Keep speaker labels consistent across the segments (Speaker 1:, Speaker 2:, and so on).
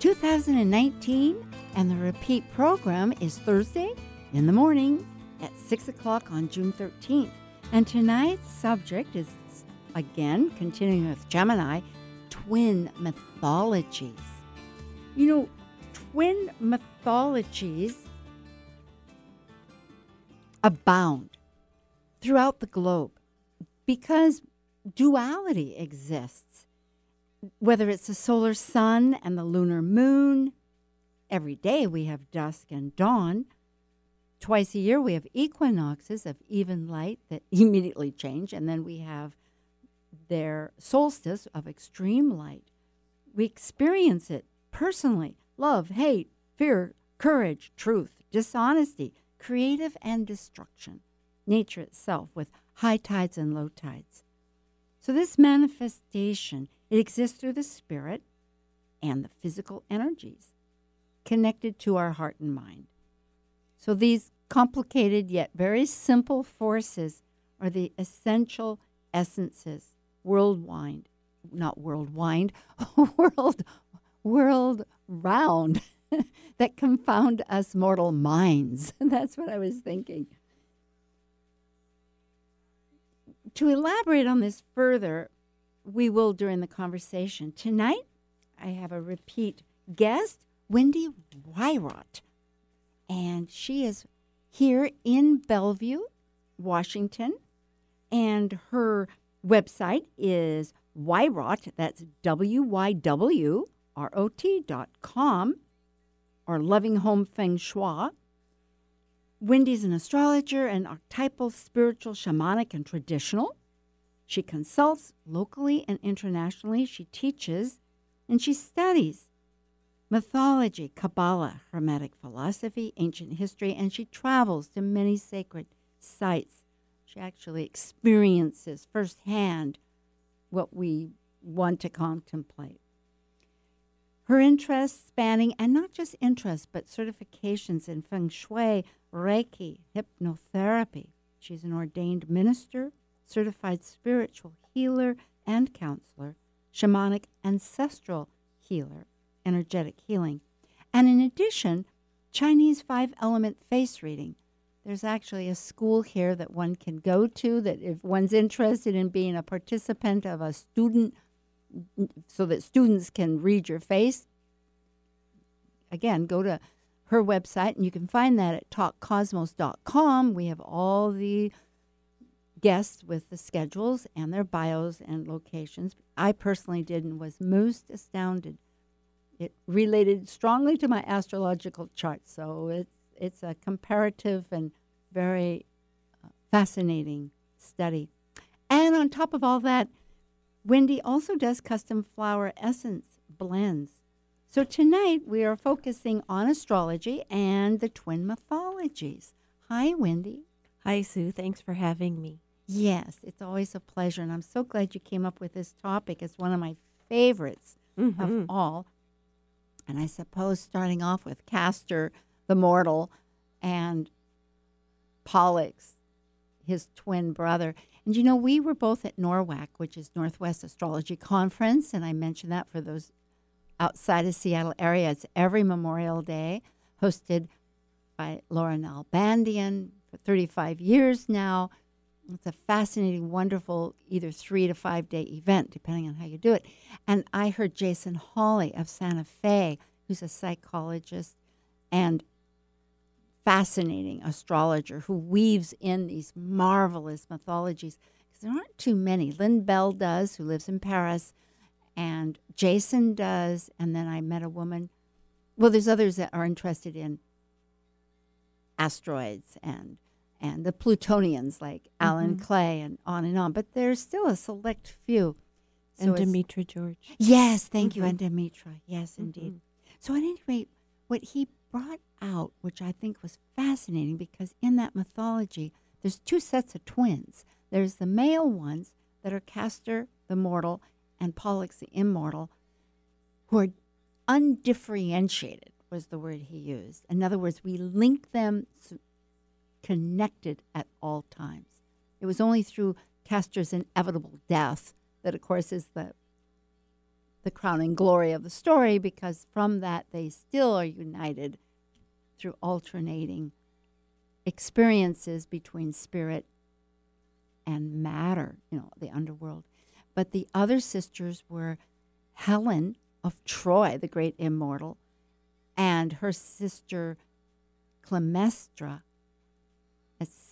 Speaker 1: 2019, and the repeat program is Thursday in the morning at 6 o'clock on June 13th. And tonight's subject is, again, continuing with Gemini, twin mythologies. You know, twin mythologies abound throughout the globe because duality exists. Whether it's the solar sun and the lunar moon, every day we have dusk and dawn. Twice a year we have equinoxes of even light that immediately change, and then we have their solstice of extreme light. We experience it personally love, hate, fear, courage, truth, dishonesty, creative and destruction, nature itself with high tides and low tides. So this manifestation, it exists through the spirit and the physical energies connected to our heart and mind. So these complicated yet very simple forces are the essential essences worldwide, not worldwide, world world round that confound us mortal minds. That's what I was thinking. to elaborate on this further, we will during the conversation. Tonight, I have a repeat guest, Wendy Wyrot. And she is here in Bellevue, Washington. And her website is Wyrot, that's W Y W R O T dot com, or Loving Home Feng Shui. Wendy's an astrologer and archetypal, spiritual, shamanic, and traditional. She consults locally and internationally. She teaches and she studies mythology, Kabbalah, Hermetic philosophy, ancient history, and she travels to many sacred sites. She actually experiences firsthand what we want to contemplate. Her interests spanning, and not just interests, but certifications in feng shui, Reiki, hypnotherapy. She's an ordained minister, certified spiritual healer and counselor, shamanic ancestral healer, energetic healing. And in addition, Chinese five element face reading. There's actually a school here that one can go to that if one's interested in being a participant of a student so that students can read your face. Again, go to her website and you can find that at talkcosmos.com. We have all the guests with the schedules and their bios and locations. I personally did and was most astounded. It related strongly to my astrological chart, so it's it's a comparative and very uh, fascinating study. And on top of all that, Wendy also does custom flower essence blends. So tonight we are focusing on astrology and the twin mythologies. Hi, Wendy.
Speaker 2: Hi, Sue. Thanks for having me.
Speaker 1: Yes, it's always a pleasure. And I'm so glad you came up with this topic. It's one of my favorites
Speaker 2: mm-hmm.
Speaker 1: of all. And I suppose starting off with Castor, the mortal, and Pollux, his twin brother. And you know, we were both at NORWAC, which is Northwest Astrology Conference. And I mentioned that for those outside of Seattle area. It's every Memorial Day, hosted by Laura Nalbandian for 35 years now. It's a fascinating, wonderful, either three to five day event, depending on how you do it. And I heard Jason Holley of Santa Fe, who's a psychologist and fascinating astrologer who weaves in these marvelous mythologies. Because there aren't too many. Lynn Bell does, who lives in Paris, and Jason does. And then I met a woman. Well, there's others that are interested in asteroids and and the Plutonians like mm-hmm. Alan Clay and on and on. But there's still a select few.
Speaker 2: So and Demetra George.
Speaker 1: Yes, thank mm-hmm. you, and Demetra. Yes, mm-hmm. indeed. So, at any rate, what he brought out, which I think was fascinating because in that mythology, there's two sets of twins. There's the male ones that are Castor, the mortal, and Pollux, the immortal, who are undifferentiated, was the word he used. In other words, we link them connected at all times. It was only through Castor's inevitable death that, of course, is the the crowning glory of the story because from that they still are united through alternating experiences between spirit and matter, you know, the underworld. But the other sisters were Helen of Troy, the great immortal, and her sister Clemestra,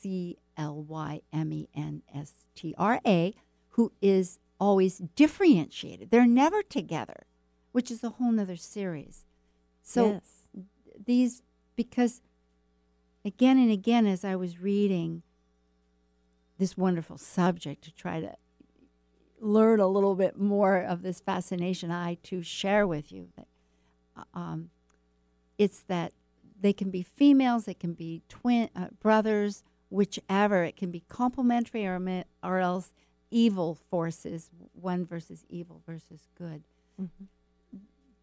Speaker 1: C L Y M E N S T R A, who is always differentiated. They're never together, which is a whole nother series. So
Speaker 2: yes.
Speaker 1: these because again and again as I was reading this wonderful subject to try to learn a little bit more of this fascination, I too share with you that um, it's that they can be females, they can be twin uh, brothers, whichever. It can be complementary or or else evil forces, one versus evil versus good.
Speaker 2: Mhm.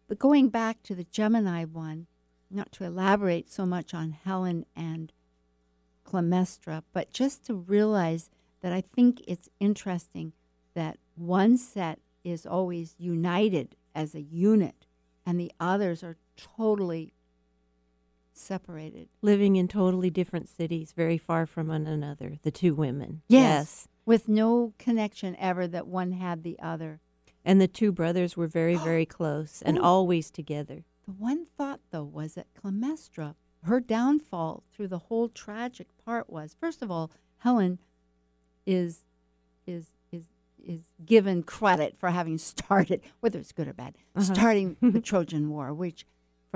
Speaker 1: But going back to the Gemini one, not to elaborate so much on Helen and Clemestra, but just to realize that I think it's interesting that one set is always united as a unit and the others are totally separated.
Speaker 2: Living in totally different cities, very far from one another, the two women.
Speaker 1: Yes. With no connection ever that one had the other.
Speaker 2: And the two brothers were very, very close and
Speaker 1: Ooh.
Speaker 2: always together.
Speaker 1: The one thought, though, was that Clemestra, her downfall through the whole tragic part was, first of all, Helen is is is is given credit for having started, whether it's good or bad,
Speaker 2: Uh-huh.
Speaker 1: starting the Trojan War, which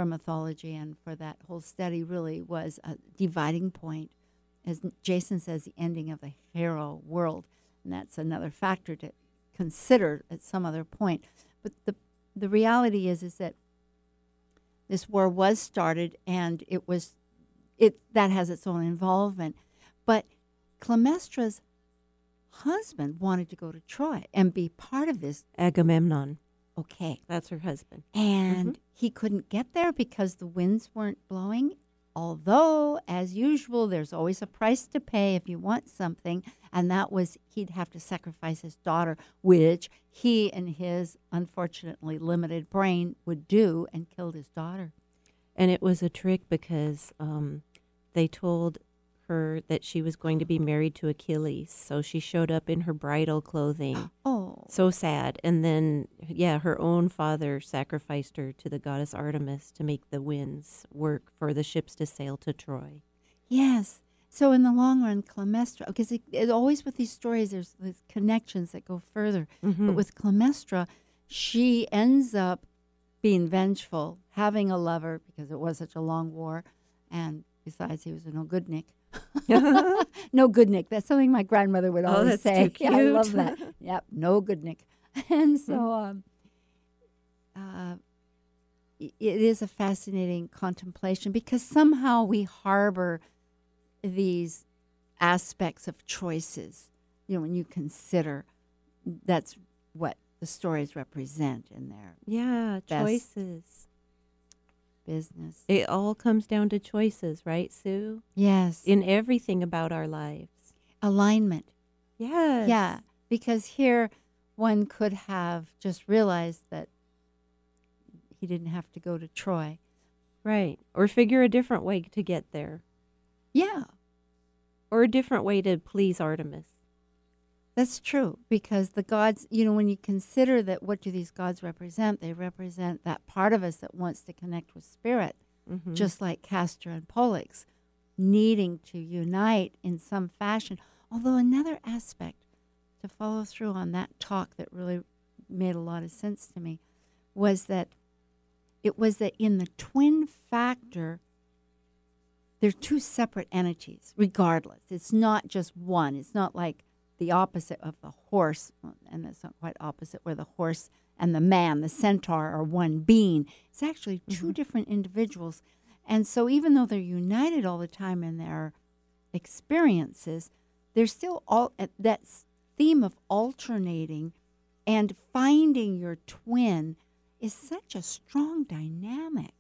Speaker 1: for mythology and for that whole study really was a dividing point. As Jason says, the ending of the hero world, and that's another factor to consider at some other point. But the the reality is is that this war was started and it was it that has its own involvement but clemestra's husband wanted to go to troy and be part of this
Speaker 2: Agamemnon,
Speaker 1: okay.
Speaker 2: That's her husband.
Speaker 1: and he couldn't get there because the winds weren't blowing. Although as usual there's always a price to pay if you want something. And that was he'd have to sacrifice his daughter which he and his unfortunately limited brain would do and killed his daughter.
Speaker 2: And it was a trick because um, they told her that she was going to be married to Achilles. So she showed up in her bridal clothing.
Speaker 1: oh
Speaker 2: so sad. And then, yeah, her own father sacrificed her to the goddess Artemis to make the winds work for the ships to sail to Troy.
Speaker 1: Yes. So in the long run, Clemestra, because it, it always with these stories, there's these connections that go further.
Speaker 2: Mm-hmm.
Speaker 1: But with Clemestra, she ends up being vengeful, having a lover because it was such a long war, and besides, he was a no good Nick. no good Nick. That's something my grandmother would
Speaker 2: Oh,
Speaker 1: always
Speaker 2: that's
Speaker 1: say. Yeah, I love that. yep, no good Nick. And so, um, uh, it is a fascinating contemplation because somehow we harbor these aspects of choices. You know, when you consider that's what the stories represent in their
Speaker 2: yeah, choices.
Speaker 1: Business.
Speaker 2: It all comes down to choices, right, Sue?
Speaker 1: Yes.
Speaker 2: In everything about our lives.
Speaker 1: alignment.
Speaker 2: Yes.
Speaker 1: Yeah, because here one could have just realized that he didn't have to go to Troy.
Speaker 2: Right. Or figure a different way to get there.
Speaker 1: Yeah,
Speaker 2: Or a different way to please Artemis.
Speaker 1: That's true because the gods, you know, when you consider that what do these gods represent? They represent that part of us that wants to connect with spirit,
Speaker 2: Mhm.
Speaker 1: just like Castor and Pollux, needing to unite in some fashion. Although another aspect to follow through on that talk that really made a lot of sense to me was that it was that in the twin factor, they're two separate entities, regardless. It's not just one. It's not like the opposite of the horse, and that's not quite opposite, where the horse and the man, the centaur, are one being. It's actually 2
Speaker 2: Mm-hmm.
Speaker 1: different individuals. And so, even though they're united all the time in their experiences, there's still all that theme of alternating and finding your twin is such a strong dynamic,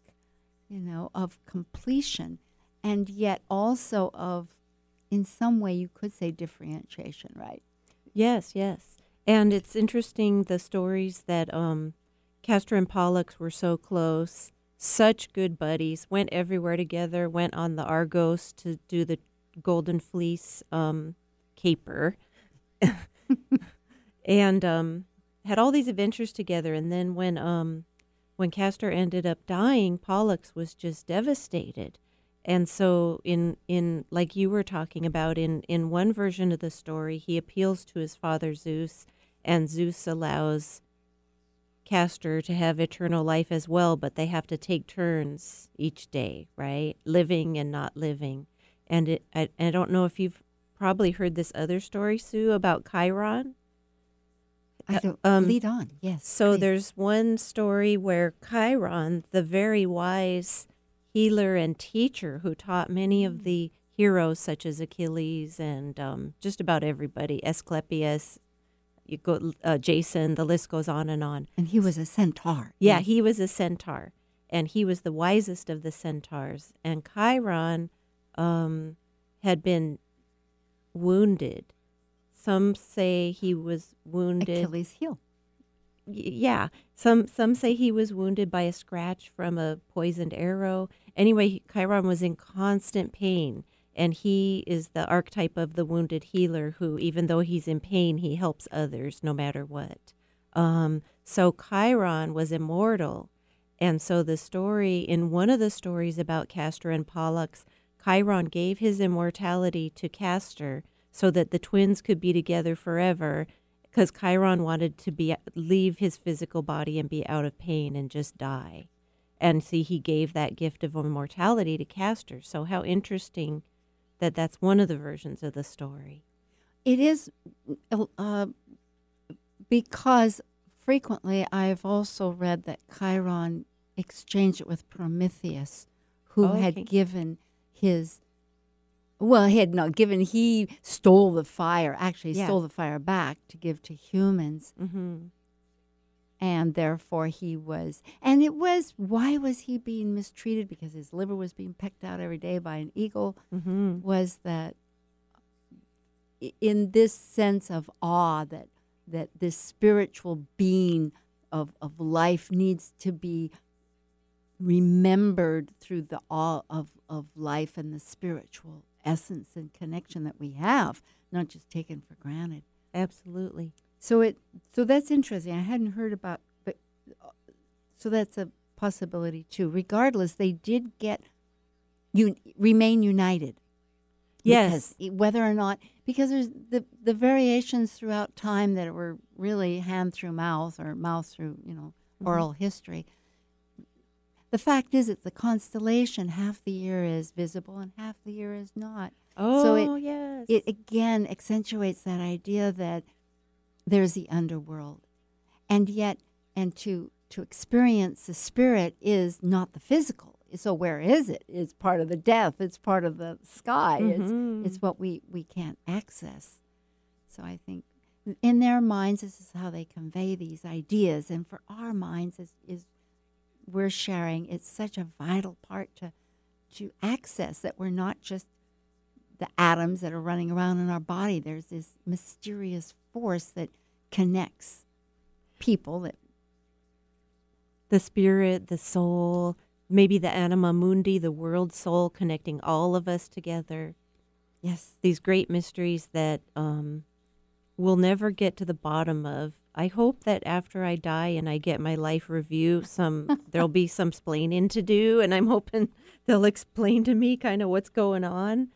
Speaker 1: you know, of completion and yet also of, in some way, you could say differentiation, right?
Speaker 2: Yes, yes. And it's interesting the stories that um, Castor and Pollux were so close, such good buddies, went everywhere together, went on the Argos to do the Golden Fleece um, caper, and um, had all these adventures together. And then when um, when Castor ended up dying, Pollux was just devastated. And so in in like you were talking about in in one version of the story, he appeals to his father Zeus and Zeus allows Castor to have eternal life as well, but they have to take turns each day, right? Living and not living. And it, I, I don't know if you've probably heard this other story, Sue, about Chiron.
Speaker 1: I
Speaker 2: Uh,
Speaker 1: don't
Speaker 2: um,
Speaker 1: lead on. Yes.
Speaker 2: So
Speaker 1: please.
Speaker 2: there's one story where Chiron, the very wise healer and teacher who taught many of the heroes such as Achilles and um, just about everybody, Asclepius, you go, uh, Jason, the list goes on and on.
Speaker 1: and he was a centaur.
Speaker 2: Yeah,
Speaker 1: yes.
Speaker 2: he was a centaur, and he was the wisest of the centaurs. And Chiron um, had been wounded. Some say he was wounded.
Speaker 1: Achilles' heel.
Speaker 2: Y- yeah some some say he was wounded by a scratch from a poisoned arrow. Anyway chiron was in constant pain and he is the archetype of the wounded healer who even though he's in pain he helps others no matter what. Um, so chiron was immortal and so the story in one of the stories about castor and pollux chiron gave his immortality to castor so that the twins could be together forever because Chiron wanted to be leave his physical body and be out of pain and just die. And see, he gave that gift of immortality to Castor. So how interesting that that's one of the versions of the story.
Speaker 1: It is uh, because frequently I've also read that Chiron exchanged it with Prometheus, who
Speaker 2: Okay.
Speaker 1: had given his. Well, he had not given. He stole the fire. Actually,
Speaker 2: Yeah.
Speaker 1: stole the fire back to give to humans,
Speaker 2: Mm-hmm.
Speaker 1: and therefore he was. And it was why was he being mistreated? Because his liver was being pecked out every day by an eagle.
Speaker 2: Mm-hmm.
Speaker 1: was that in this sense of awe that that this spiritual being of, of life needs to be remembered through the awe of, of life and the spiritual essence and connection that we have, not just taken for granted.
Speaker 2: Absolutely.
Speaker 1: So it so that's interesting. I hadn't heard about but so that's a possibility too. Regardless, they did get you remain united.
Speaker 2: Yes.
Speaker 1: Because whether or not because there's the the variations throughout time that were really hand through mouth or mouth through, you know, mm-hmm. oral history. The fact is it's a constellation. Half the year is visible and half the year is not.
Speaker 2: Oh,
Speaker 1: So it-
Speaker 2: yes.
Speaker 1: it again accentuates that idea that there's the underworld. And yet and to to experience the spirit is not the physical. So where is it? It's part of the death. It's part of the sky.
Speaker 2: Mhm.
Speaker 1: it's it's what we we can't access. So i think in their minds this is how they convey these ideas. And for our minds is is we're sharing it's such a vital part to to access that we're not just the atoms that are running around in our body. There's this mysterious force that connects people that
Speaker 2: the spirit, the soul, maybe the anima mundi, the world soul connecting all of us together.
Speaker 1: yes
Speaker 2: these great mysteries that um, we'll never get to the bottom of. I hope that after I die and I get my life review, some there'll be some splaining to do, and I'm hoping they'll explain to me kind of what's going on.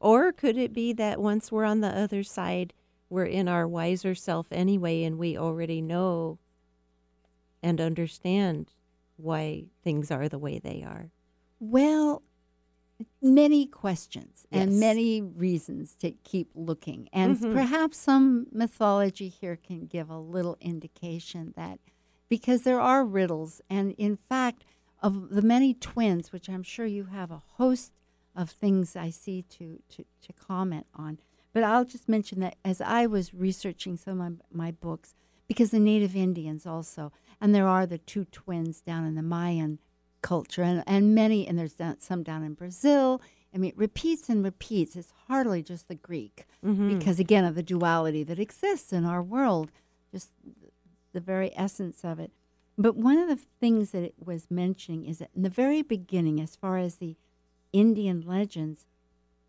Speaker 2: Or could it be that once we're on the other side, we're in our wiser self anyway, and we already know and understand why things are the way they are?
Speaker 1: well many questions and many reasons to keep looking and
Speaker 2: Mhm.
Speaker 1: perhaps some mythology here can give a little indication that because there are riddles. And in fact, of the many twins, which I'm sure you have a host of things I see to, to, to comment on. But I'll just mention that as I was researching some of my, my books, because the native Indians also, and there are the two twins down in the Mayan culture, and, and many, and there's down, some down in Brazil. I mean, it repeats and repeats. It's hardly just the Greek,
Speaker 2: Mm-hmm.
Speaker 1: because again of the duality that exists in our world, just the very essence of it. But one of the things that it was mentioning is that in the very beginning, as far as the Indian legends,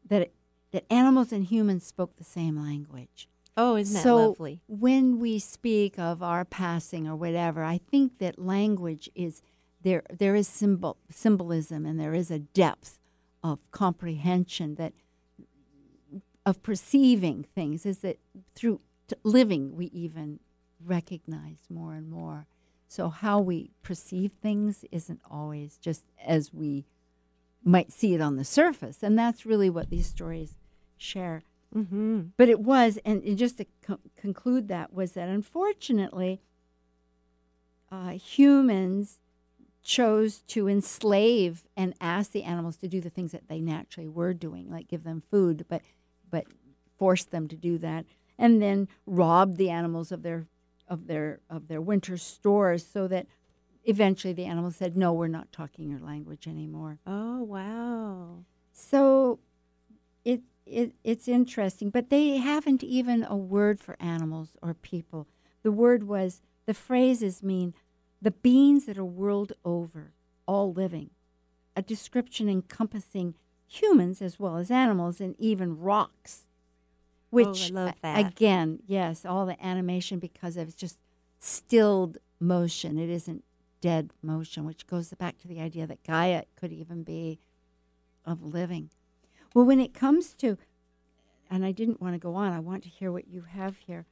Speaker 1: that it, that animals and humans spoke the same language.
Speaker 2: Oh, isn't that
Speaker 1: so
Speaker 2: lovely?
Speaker 1: when we speak of our passing or whatever, I think that language is there. There is symbol symbolism and there is a depth of comprehension that of perceiving things. Is that through t- living we even recognize more and more. So how we perceive things isn't always just as we might see it on the surface, and that's really what these stories share.
Speaker 2: Mm-hmm.
Speaker 1: But it was, and, and just to co- conclude that, was that unfortunately, uh, humans chose to enslave and ask the animals to do the things that they naturally were doing, like give them food, but but forced them to do that, and then robbed the animals of their of their of their winter stores, so that eventually the animals said, "No, we're not talking your language anymore."
Speaker 2: Oh, wow.
Speaker 1: So it, it it's interesting, but they haven't even a word for animals or people. The word was the phrases mean the beings that are world over, all living, a description encompassing humans as well as animals and even rocks. Which
Speaker 2: love that.
Speaker 1: again, yes, all the animation because of it's just stilled motion. It isn't dead motion, which goes back to the idea that Gaia could even be of living. Well, when it comes to, and I didn't want to go on, I want to hear what you have here.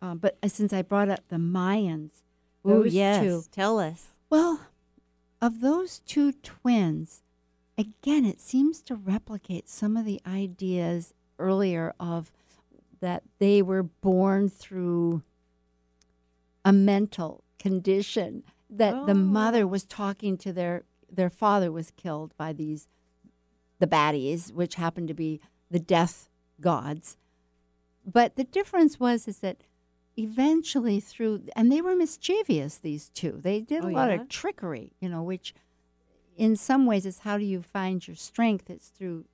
Speaker 1: Um, but uh, since I brought up the Mayans,
Speaker 2: Oh, yes.
Speaker 1: two,
Speaker 2: Tell us.
Speaker 1: well, of those two twins, again, it seems to replicate some of the ideas earlier of that they were born through a mental condition that the oh. mother
Speaker 2: Oh.
Speaker 1: was talking to their their father was killed by these the baddies which happened to be the death gods but the difference was is that eventually through and they were mischievous these two they did
Speaker 2: Oh,
Speaker 1: a lot
Speaker 2: yeah?
Speaker 1: of trickery you know which in some ways is how do you find your strength it's through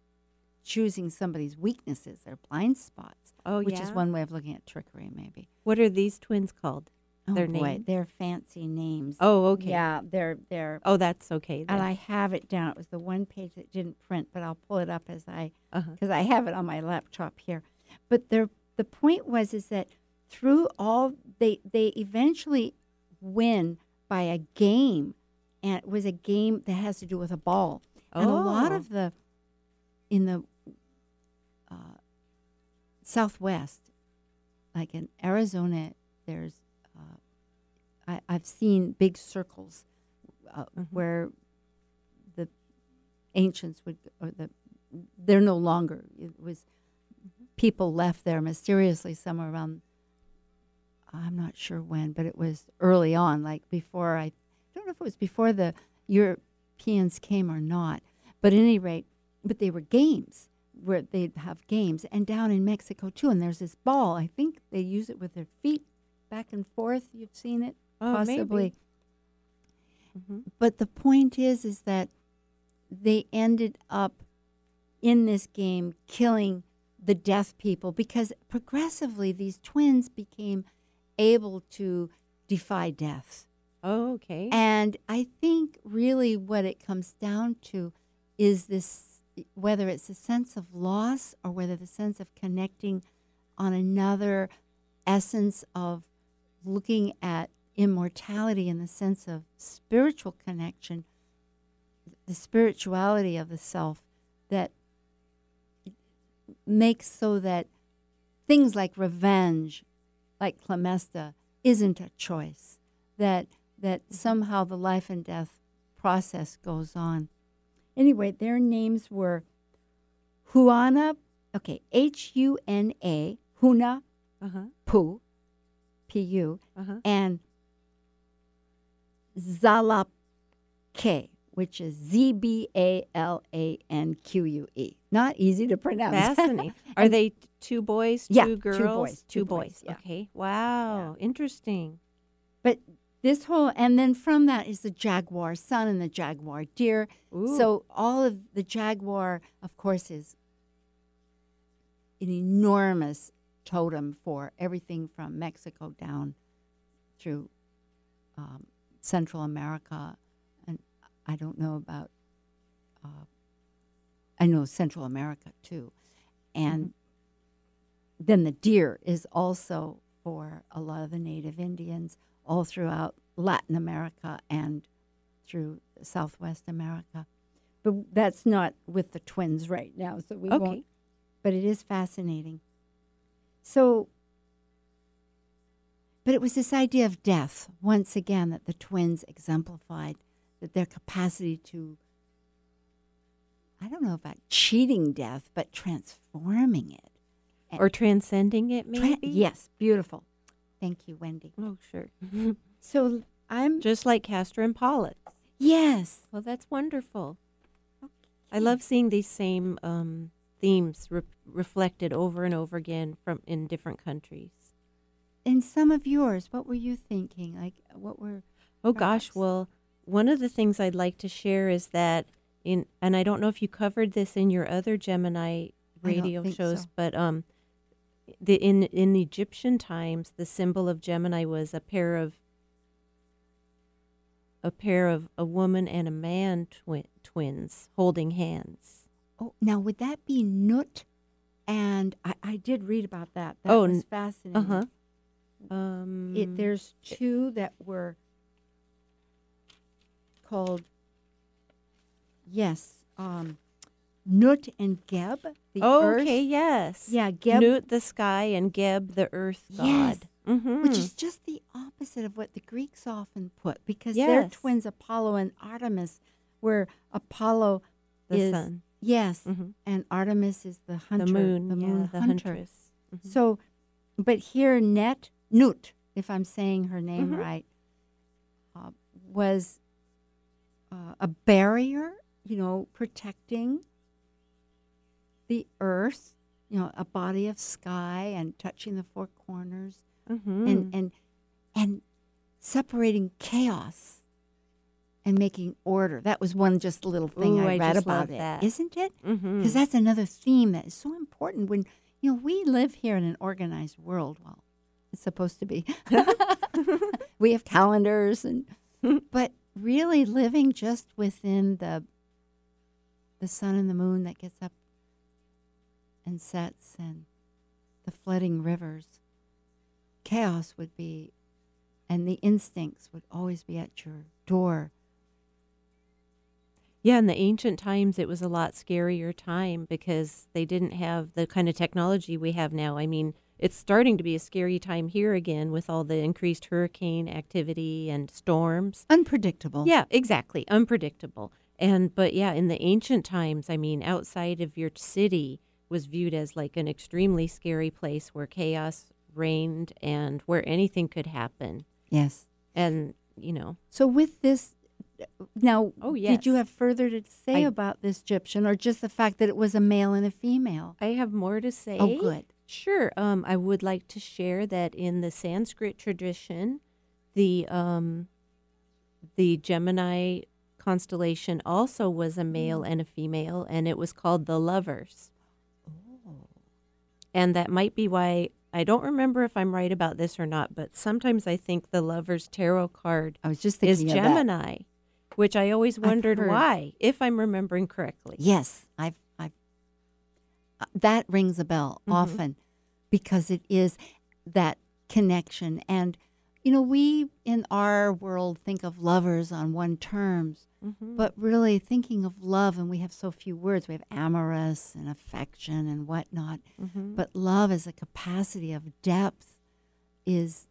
Speaker 1: choosing somebody's weaknesses their blind spots
Speaker 2: Oh,
Speaker 1: which is one way of looking at trickery maybe
Speaker 2: What are these twins called?
Speaker 1: oh
Speaker 2: Their
Speaker 1: boy
Speaker 2: names?
Speaker 1: they're fancy names
Speaker 2: Oh, okay.
Speaker 1: yeah they're they're
Speaker 2: Oh, that's okay.
Speaker 1: and i have it down it was the one page that didn't print but i'll pull it up as i
Speaker 2: uh-huh.
Speaker 1: because I have it on my laptop here. But the the point was is that through all they they eventually win by a game, and it was a game that has to do with a ball. oh. And a lot
Speaker 2: Oh.
Speaker 1: of the in the uh, Southwest, like in Arizona, there's uh, I, I've seen big circles uh,
Speaker 2: Mhm.
Speaker 1: where the ancients would or the they're no longer it was people left there mysteriously somewhere around I'm not sure when, but it was early on, like before I, I don't know if it was before the Europeans came or not, but at any rate, but they were games where they'd have games, and down in Mexico too. And there's this ball. I think they use it with their feet back and forth. You've seen it
Speaker 2: Oh,
Speaker 1: possibly.
Speaker 2: Mhm.
Speaker 1: But the point is, is that they ended up in this game killing the deaf people because progressively these twins became able to defy death.
Speaker 2: Oh, okay.
Speaker 1: And I think really what it comes down to is this whether it's a sense of loss or whether the sense of connecting on another essence of looking at immortality in the sense of spiritual connection, the spirituality of the self that makes so that things like revenge, like Clemesta, isn't a choice. That that somehow the life and death process goes on. Anyway, their names were Huana, okay, H U N A, Huna
Speaker 2: uh huh.
Speaker 1: Pu, P U,
Speaker 2: Uh huh.
Speaker 1: and Zbalanque, which is Z B A L A N Q U E. Not easy to pronounce.
Speaker 2: Fascinating. Are they two boys, two
Speaker 1: Yeah, two
Speaker 2: girls?
Speaker 1: boys, two
Speaker 2: Two
Speaker 1: boys,
Speaker 2: boys.
Speaker 1: yeah.
Speaker 2: Okay. Wow. Interesting.
Speaker 1: But this whole, and then from that is the jaguar sun and the jaguar deer.
Speaker 2: Ooh.
Speaker 1: So all of the jaguar, of course, is an enormous totem for everything from Mexico down through um, Central America, I don't know about. Uh, I know Central America too, and then the deer is also for a lot of the native Indians all throughout Latin America and through Southwest America. But that's not with the twins right now, so we
Speaker 2: Okay.
Speaker 1: won't. But it is fascinating. So, but it was this idea of death, once again, that the twins exemplified that their capacity to, I don't know about cheating death, but transforming it.
Speaker 2: or transcending it,
Speaker 1: Tra-
Speaker 2: maybe?
Speaker 1: yes, beautiful. Thank you, Wendy.
Speaker 2: Oh, sure.
Speaker 1: So I'm,
Speaker 2: Just like Castor and Pollux.
Speaker 1: yes.
Speaker 2: Well, that's wonderful. I love seeing these same um, themes re- reflected over and over again from in different countries.
Speaker 1: In some of yours, what were you thinking? Like, what were,
Speaker 2: Oh gosh, well, one of the things I'd like to share is that in and I don't know if you covered this in your other Gemini radio shows,
Speaker 1: so.
Speaker 2: but um the in in Egyptian times the symbol of Gemini was a pair of a pair of a woman and a man twi- twins holding hands.
Speaker 1: oh, now would that be Nut? And I, I did read about that. That
Speaker 2: Oh,
Speaker 1: was fascinating.
Speaker 2: Uh-huh. Um
Speaker 1: It, there's two that were called, yes, um, Nut and Geb. The
Speaker 2: Oh,
Speaker 1: earth,
Speaker 2: okay, yes.
Speaker 1: Yeah, Geb,
Speaker 2: Nut the sky and Geb the earth god.
Speaker 1: Yes,
Speaker 2: Mhm.
Speaker 1: which is just the opposite of what the Greeks often put because they're twins, Apollo and Artemis, where Apollo
Speaker 2: the
Speaker 1: is
Speaker 2: sun.
Speaker 1: yes,
Speaker 2: Mhm.
Speaker 1: and Artemis is the hunter,
Speaker 2: the moon,
Speaker 1: the
Speaker 2: yeah,
Speaker 1: moon
Speaker 2: the
Speaker 1: hunter.
Speaker 2: huntress. Mhm.
Speaker 1: So, but here, Net Nut, if I'm saying her name
Speaker 2: Mhm.
Speaker 1: right, uh, was uh, a barrier, you know, protecting the earth, you know, a body of sky and touching the four corners
Speaker 2: Mhm.
Speaker 1: and and and separating chaos and making order. That was one just little thing
Speaker 2: Ooh,
Speaker 1: I,
Speaker 2: I
Speaker 1: read about it,
Speaker 2: that.
Speaker 1: not it?
Speaker 2: mm-hmm
Speaker 1: because that's another theme that is so important when you know we live here in an organized world well it's supposed to be we have calendars and but really living just within the the sun and the moon that gets up and sets and the flooding rivers chaos would be and the instincts would always be at your door
Speaker 2: Yeah, in the ancient times, it was a lot scarier time because they didn't have the kind of technology we have now. I mean, it's starting to be a scary time here again with all the increased hurricane activity and storms.
Speaker 1: unpredictable
Speaker 2: Yeah, exactly. Unpredictable. And, but yeah, in the ancient times, I mean, outside of your city was viewed as like an extremely scary place where chaos reigned and where anything could happen.
Speaker 1: yes
Speaker 2: And, you know,
Speaker 1: So with this, now,
Speaker 2: Oh,
Speaker 1: did you have further to say
Speaker 2: I-
Speaker 1: about this Egyptian, or just the fact that it was a male and a female?
Speaker 2: I have more to say.
Speaker 1: Oh, good.
Speaker 2: Sure. Um, I would like to share that in the Sanskrit tradition, the um, the Gemini constellation also was a male and a female, and it was called the Lovers. And that might be why I don't remember if I'm right about this or not, but sometimes I think the Lovers tarot card
Speaker 1: I was just
Speaker 2: is
Speaker 1: of that.
Speaker 2: Gemini, which I always wondered why, if I'm remembering correctly.
Speaker 1: Yes, I've, that rings a bell
Speaker 2: Mhm.
Speaker 1: often, because it is that connection, and you know, we in our world think of lovers on one terms,
Speaker 2: Mhm.
Speaker 1: but really thinking of love, and we have so few words. We have amorous and affection and whatnot.
Speaker 2: Mhm.
Speaker 1: But love as a capacity of depth is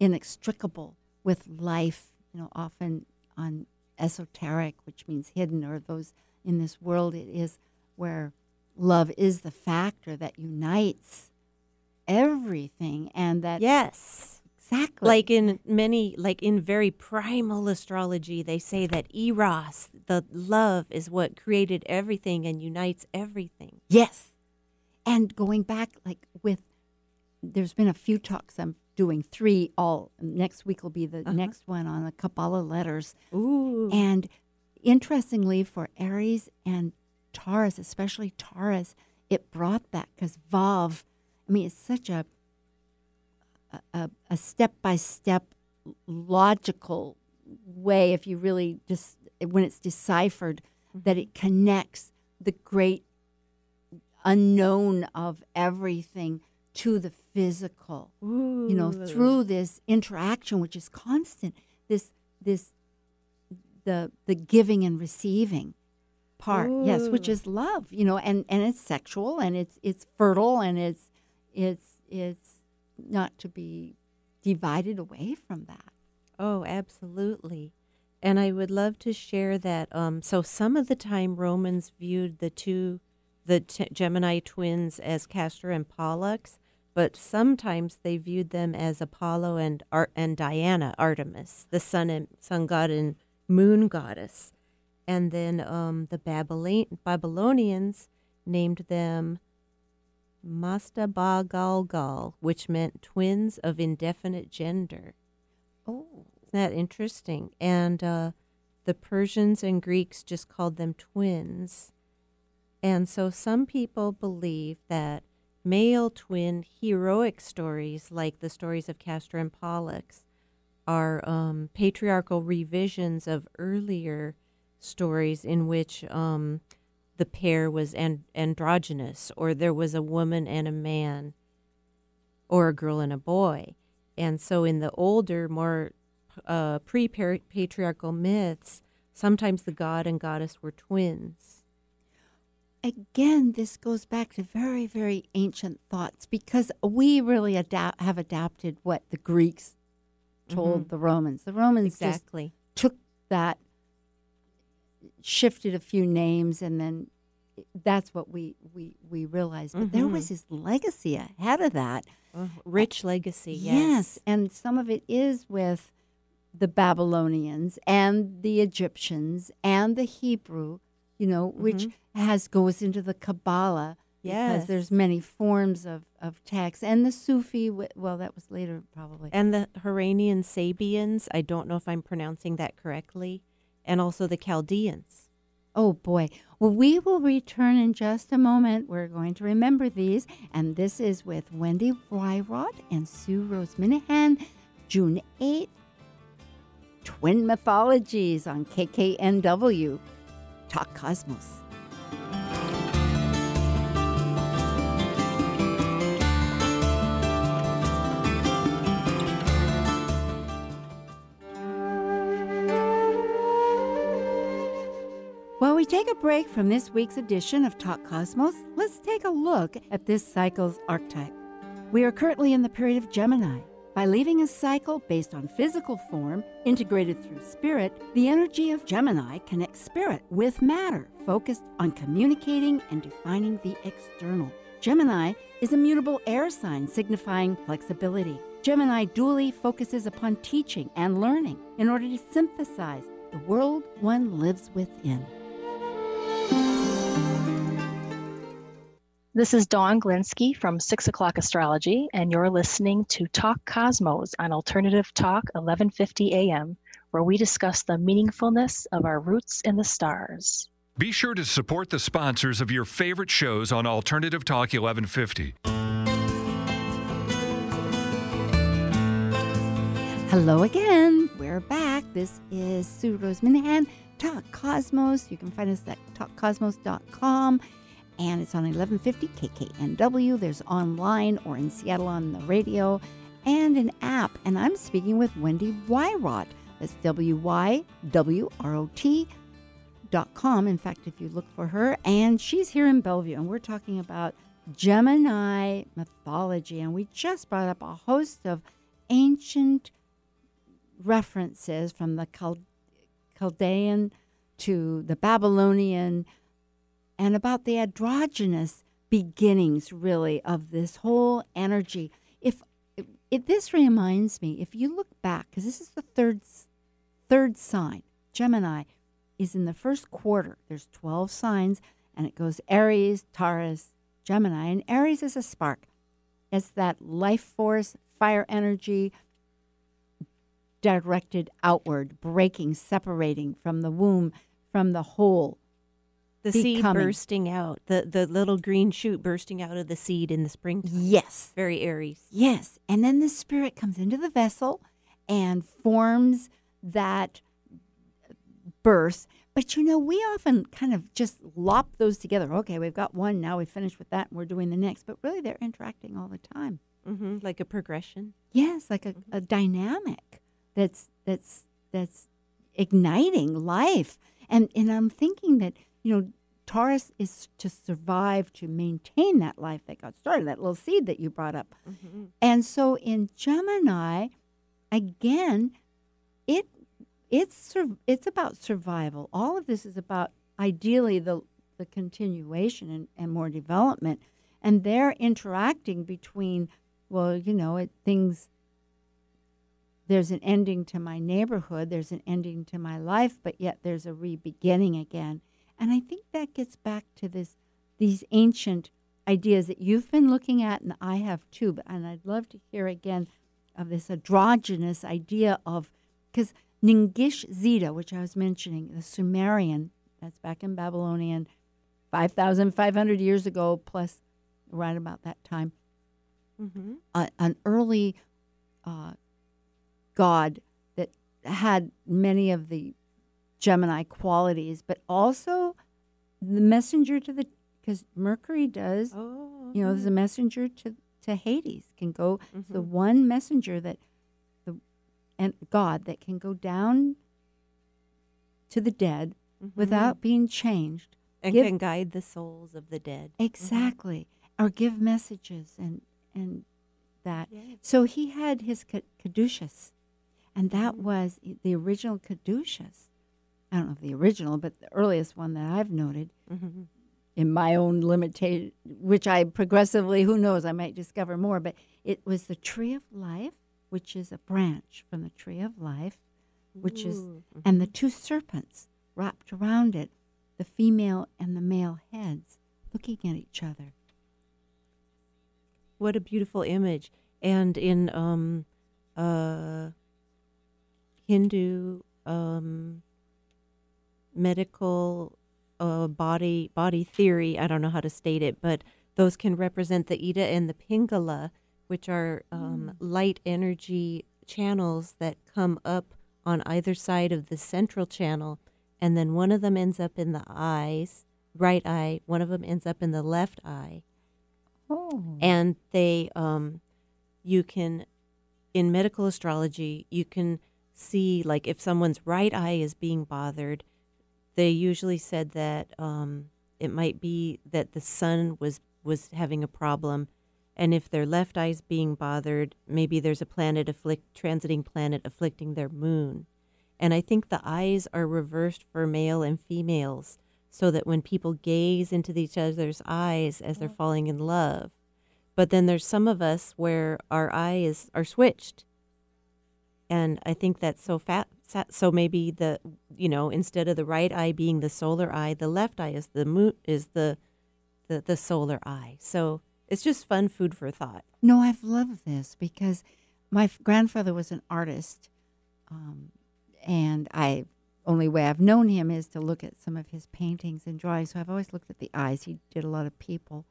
Speaker 1: inextricable with life, you know, often on esoteric, which means hidden, or those in this world, it is where love is the factor that unites everything and that
Speaker 2: yes.
Speaker 1: exactly.
Speaker 2: Like in many, like in very primal astrology, they say that Eros, the love, is what created everything and unites everything.
Speaker 1: Yes. And going back, like with, there's been a few talks. I'm doing three all. Next week will be the
Speaker 2: Uh-huh.
Speaker 1: next one on the Kabbalah letters.
Speaker 2: Ooh.
Speaker 1: And interestingly, for Aries and Taurus, especially Taurus, it brought that because Vav, I mean, it's such a a, a step by step logical way. If you really just when it's deciphered, mm-hmm. that it connects the great unknown of everything to the physical. You know through this interaction which is constant this this the the giving and receiving part yes which is love you know and and it's sexual and it's it's fertile and it's it's it's not to be divided away from that
Speaker 2: Oh, absolutely. And I would love to share that. Um, so some of the time Romans viewed the two, the t- Gemini twins as Castor and Pollux, but sometimes they viewed them as Apollo and Ar- and Diana, Artemis, the sun and sun god and moon goddess. And then um, the Babylon- Babylonians named them Mastabagalgal, which meant twins of indefinite gender.
Speaker 1: oh
Speaker 2: Isn't that interesting? And uh, the Persians and Greeks just called them twins. And so some people believe that male twin heroic stories, like the stories of Castor and Pollux, are um, patriarchal revisions of earlier stories in which um, the pair was and- androgynous, or there was a woman and a man, or a girl and a boy. And so in the older, more uh, pre patriarchal myths, sometimes the god and goddess were twins.
Speaker 1: again this goes back to very very ancient thoughts because we really adapt have adapted what the greeks told the romans the romans
Speaker 2: Exactly.
Speaker 1: took that, shifted a few names, and then that's what we we we realized. But there
Speaker 2: Mhm.
Speaker 1: was this legacy ahead of that.
Speaker 2: Uh, rich legacy, yes.
Speaker 1: Yes, and some of it is with the Babylonians and the Egyptians and the Hebrew, you know, which has goes into the Kabbalah. Because there's many forms of, of text. And the Sufi, well, that was later probably.
Speaker 2: And the Harranian Sabians, I don't know if I'm pronouncing that correctly, and also the Chaldeans.
Speaker 1: Oh boy. Well, we will return in just a moment. We're going to remember these. And this is with Wendy Wyrot and Sue Rose Minahan, June 8th. Twin Mythologies on KKNW. Talk Cosmos. Take a break from this week's edition of Talk Cosmos, let's take a look at this cycle's archetype. We are currently in the period of Gemini. By leaving a cycle based on physical form, integrated through spirit, the energy of Gemini connects spirit with matter, focused on communicating and defining the external. Gemini is a mutable air sign signifying flexibility. Gemini dually focuses upon teaching and learning in order to synthesize the world one lives within.
Speaker 3: This is Dawn Glinsky from 6 O'Clock Astrology, and you're listening to Talk Cosmos on Alternative Talk 1150 AM, where we discuss the meaningfulness of our roots in the stars.
Speaker 4: Be sure to support the sponsors of your favorite shows on Alternative Talk 1150.
Speaker 1: Hello again. We're back. This is Sue Rose Minahan, Talk Cosmos. You can find us at talkcosmos.com and it's on 1150 KKNW. There's online or in Seattle on the radio and an app. And I'm speaking with Wendy Wyrot. That's W Y W R O T dot com. In fact, if you look for her, and she's here in Bellevue, and we're talking about Gemini mythology. And we just brought up a host of ancient references from the Chal- Chaldean to the Babylonian and about the androgynous beginnings, really, of this whole energy. If it, this reminds me, if you look back, because this is the third third sign, Gemini is in the first quarter. There's 12 signs, and it goes Aries, Taurus, Gemini. And Aries is a spark. It's that life force, fire energy directed outward, breaking, separating from the womb, from the whole.
Speaker 2: The seed bursting out, the the little green shoot bursting out of the seed in the springtime.
Speaker 1: Yes.
Speaker 2: Very Aries.
Speaker 1: Yes. And then the spirit comes into the vessel and forms that birth. But you know, we often kind of just lop those together. Okay, we've got one, now we finished with that, and we're doing the next. But really, they're interacting all the time.
Speaker 2: hmm Like a progression.
Speaker 1: Yes, like a, a dynamic that's that's that's igniting life. And and I'm thinking that, you know, Taurus is to survive, to maintain that life that got started, that little seed that you brought up. Mm-hmm. And so in Gemini, again, it it's it's about survival. All of this is about ideally the the continuation and, and more development. And they're interacting between, well, you know, it, things. There's an ending to my neighborhood. There's an ending to my life, but yet there's a re-beginning again. And I think that gets back to this these ancient ideas that you've been looking at, and I have too. But and I'd love to hear again of this androgynous idea of because Ningishzida, which I was mentioning, the Sumerian, that's back in Babylonian, five thousand five hundred years ago, plus right about that time,
Speaker 2: Mm-hmm.
Speaker 1: a, an early uh, god that had many of the Gemini qualities, but also the messenger to the because Mercury does
Speaker 2: Oh.
Speaker 1: you know, there's a messenger to, to Hades can go it's the one messenger that the and God that can go down to the dead
Speaker 2: Mhm.
Speaker 1: without being changed.
Speaker 2: and
Speaker 1: give-
Speaker 2: can guide the souls of the dead.
Speaker 1: Exactly. Or give messages and and that.
Speaker 2: Yes.
Speaker 1: So he had his ca- caduceus, and that was the original caduceus. I don't know if the original, but the earliest one that I've noted
Speaker 2: Mm-hmm.
Speaker 1: in my own limitation, which I progressively, who knows, I might discover more. But it was the tree of life, which is a branch from the tree of life, which is, and the two serpents wrapped around it, the female and the male heads, looking at each other.
Speaker 2: What a beautiful image. And in um, uh, Hindu um, medical uh, body body theory, I don't know how to state it, but those can represent the Ida and the Pingala, which are um, light energy channels that come up on either side of the central channel, and then one of them ends up in the eyes, right eye. One of them ends up in the left eye
Speaker 1: Oh.
Speaker 2: and they um you can in medical astrology you can see like if someone's right eye is being bothered they usually said that um it might be that the sun was was having a problem and if their left eye is being bothered maybe there's a planet afflict transiting planet afflicting their moon. And i think the eyes are reversed for male and females so that when people gaze into each other's eyes as they're falling in love. But then there's some of us where our eyes are switched. And i think that's so fat so maybe the you know instead of the right eye being the solar eye the left eye is the moon is the the, the solar eye so it's just fun food for thought
Speaker 1: No, I've loved this because my f- grandfather was an artist, um, and I only way I've known him is to look at some of his paintings and drawings. So I've always looked at the eyes. He did a lot of people.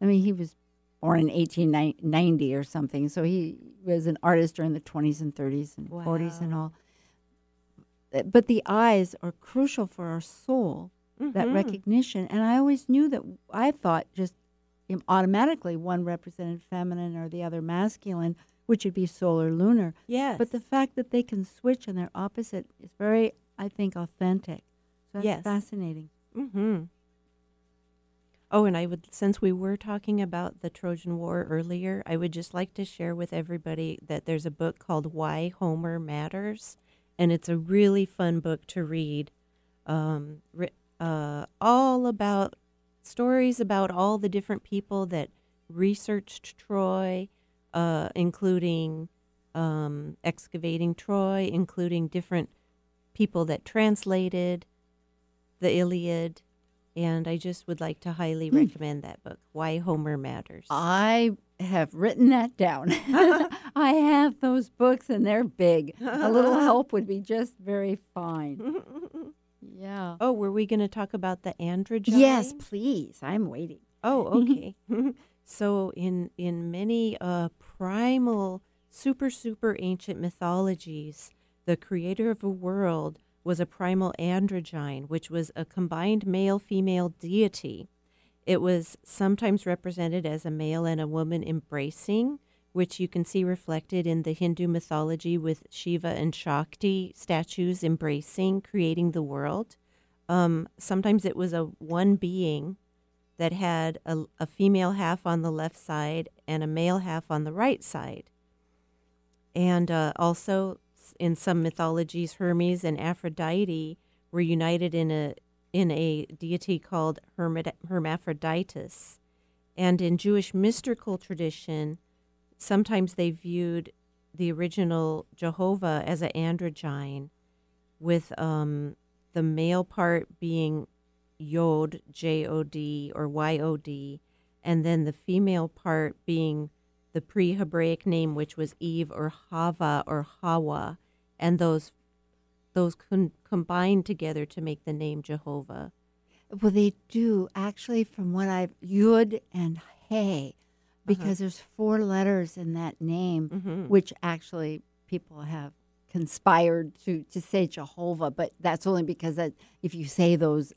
Speaker 1: I mean, he was born in 1890 or something, so he was an artist during the 20s and 30s and 40s and all. But the eyes are crucial for our soul that
Speaker 2: Mhm.
Speaker 1: recognition. And I always knew that I thought just automatically one represented feminine or the other masculine, which would be solar lunar.
Speaker 2: yes
Speaker 1: But the fact that they can switch and they're opposite is very, I think, authentic. So that's
Speaker 2: Yes.
Speaker 1: fascinating.
Speaker 2: Mm-hmm. Oh, and I would, since we were talking about the Trojan War earlier, I would just like to share with everybody that there's a book called Why Homer Matters, and it's a really fun book to read. Um, uh, all about stories about all the different people that researched Troy, uh, including um, excavating Troy, including different people that translated the Iliad. And I just would like to highly
Speaker 1: Hmm.
Speaker 2: recommend that book, Why Homer Matters.
Speaker 1: I have written that down. I have those books and they're big. A little help would be just very fine. Yeah.
Speaker 2: oh, were we going to talk about the androgyne?
Speaker 1: Yes, please. I'm waiting.
Speaker 2: Oh, okay. so in in many uh, primal, super super ancient mythologies, the creator of a world was a primal androgyne, which was a combined male female deity. It was sometimes represented as a male and a woman embracing, which you can see reflected in the Hindu mythology with Shiva and Shakti statues embracing, creating the world. Um, sometimes it was a one being that had a, a female half on the left side and a male half on the right side. And uh, also, in some mythologies, Hermes and Aphrodite were united in a in a deity called Hermaphroditus. And in Jewish mystical tradition, sometimes they viewed the original Jehovah as an androgyne, with um, the male part being Yod, J O D, or Y O D, and then the female part being the pre Hebraic name, which was Eve or Hava or Hawa, and those those con- combined together to make the name Jehovah.
Speaker 1: Well, they do actually, from what I've Yud and Hey, because there's four letters in that name,
Speaker 2: Mhm.
Speaker 1: which actually people have conspired to to say Jehovah, but that's only because that if you say those